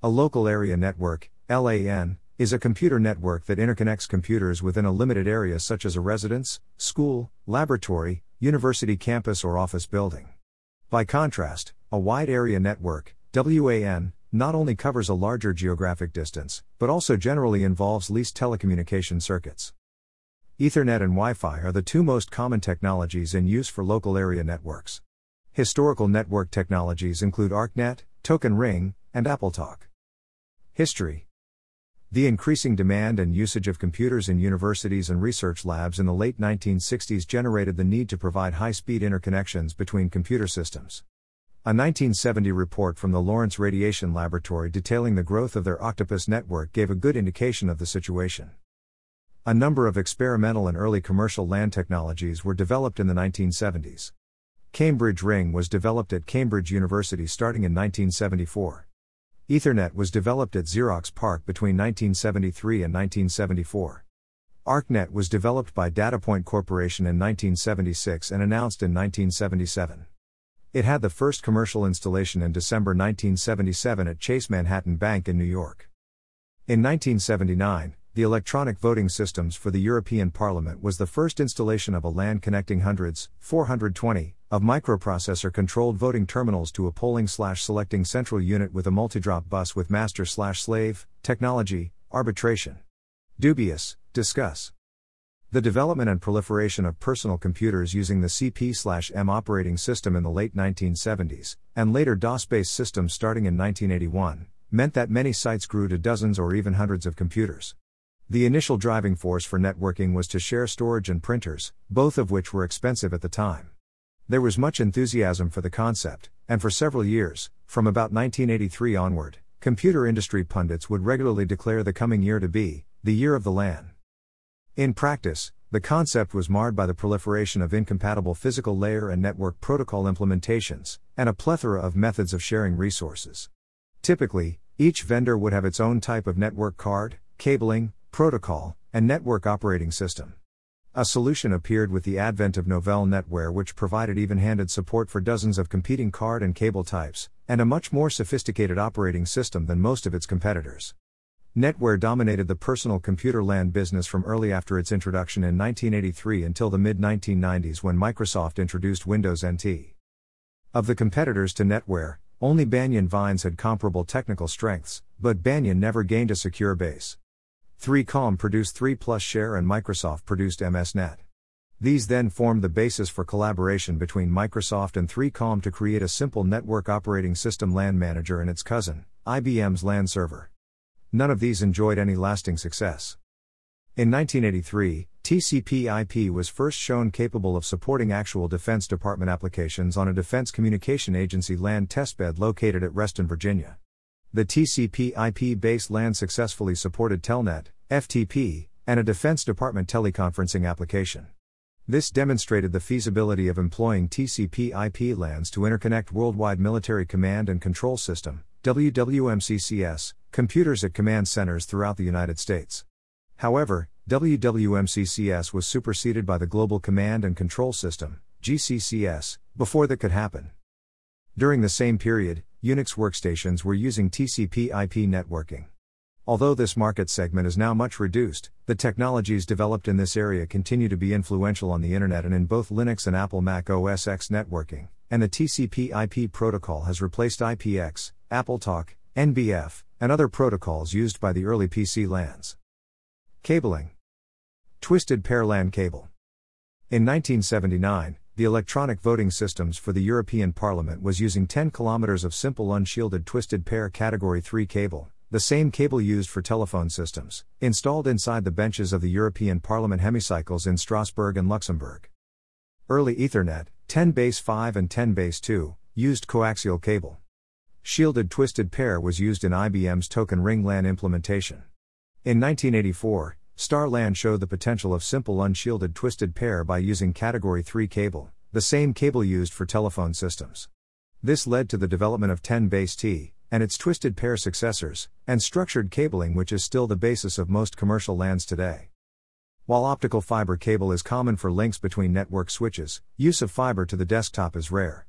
A local area network, LAN, is a computer network that interconnects computers within a limited area such as a residence, school, laboratory, university campus, or office building. By contrast, a wide area network, WAN, not only covers a larger geographic distance, but also generally involves leased telecommunication circuits. Ethernet and Wi Fi are the two most common technologies in use for local area networks. Historical network technologies include ARCnet, Token Ring, and AppleTalk. History The increasing demand and usage of computers in universities and research labs in the late 1960s generated the need to provide high speed interconnections between computer systems. A 1970 report from the Lawrence Radiation Laboratory detailing the growth of their Octopus network gave a good indication of the situation. A number of experimental and early commercial LAN technologies were developed in the 1970s. Cambridge Ring was developed at Cambridge University starting in 1974. Ethernet was developed at Xerox PARC between 1973 and 1974. ARCnet was developed by Datapoint Corporation in 1976 and announced in 1977. It had the first commercial installation in December 1977 at Chase Manhattan Bank in New York. In 1979, the electronic voting systems for the European Parliament was the first installation of a LAN connecting hundreds, 420, of microprocessor controlled voting terminals to a polling slash selecting central unit with a multi-drop bus with master slash slave, technology, arbitration. Dubious, discuss. The development and proliferation of personal computers using the CP/M operating system in the late 1970s, and later DOS-based systems starting in 1981, meant that many sites grew to dozens or even hundreds of computers. The initial driving force for networking was to share storage and printers, both of which were expensive at the time. There was much enthusiasm for the concept, and for several years, from about 1983 onward, computer industry pundits would regularly declare the coming year to be the year of the LAN. In practice, the concept was marred by the proliferation of incompatible physical layer and network protocol implementations, and a plethora of methods of sharing resources. Typically, each vendor would have its own type of network card, cabling, protocol, and network operating system. A solution appeared with the advent of Novell NetWare, which provided even handed support for dozens of competing card and cable types, and a much more sophisticated operating system than most of its competitors. NetWare dominated the personal computer LAN business from early after its introduction in 1983 until the mid 1990s when Microsoft introduced Windows NT. Of the competitors to NetWare, only Banyan Vines had comparable technical strengths, but Banyan never gained a secure base. 3Com produced 3 Plus Share and Microsoft produced MSNet. These then formed the basis for collaboration between Microsoft and 3Com to create a simple network operating system LAN manager and its cousin, IBM's LAN server. None of these enjoyed any lasting success. In 1983, TCP IP was first shown capable of supporting actual Defense Department applications on a Defense Communication Agency LAN testbed located at Reston, Virginia. The TCP IP based LAN successfully supported Telnet, FTP, and a Defense Department teleconferencing application. This demonstrated the feasibility of employing TCP IP LANs to interconnect Worldwide Military Command and Control System, WWMCCS, computers at command centers throughout the United States. However, WWMCCS was superseded by the Global Command and Control System, GCCS, before that could happen. During the same period, Unix workstations were using TCP IP networking. Although this market segment is now much reduced, the technologies developed in this area continue to be influential on the Internet and in both Linux and Apple Mac OS X networking, and the TCP IP protocol has replaced IPX, AppleTalk, NBF, and other protocols used by the early PC LANs. Cabling Twisted Pair LAN Cable. In 1979, the electronic voting systems for the European Parliament was using 10 kilometers of simple unshielded twisted pair category 3 cable, the same cable used for telephone systems, installed inside the benches of the European Parliament hemicycles in Strasbourg and Luxembourg. Early Ethernet, 10 base 5 and 10 base 2, used coaxial cable. Shielded twisted pair was used in IBM's Token Ring LAN implementation. In 1984, StarLAN showed the potential of simple unshielded twisted pair by using Category 3 cable, the same cable used for telephone systems. This led to the development of 10 base T, and its twisted pair successors, and structured cabling, which is still the basis of most commercial LANs today. While optical fiber cable is common for links between network switches, use of fiber to the desktop is rare.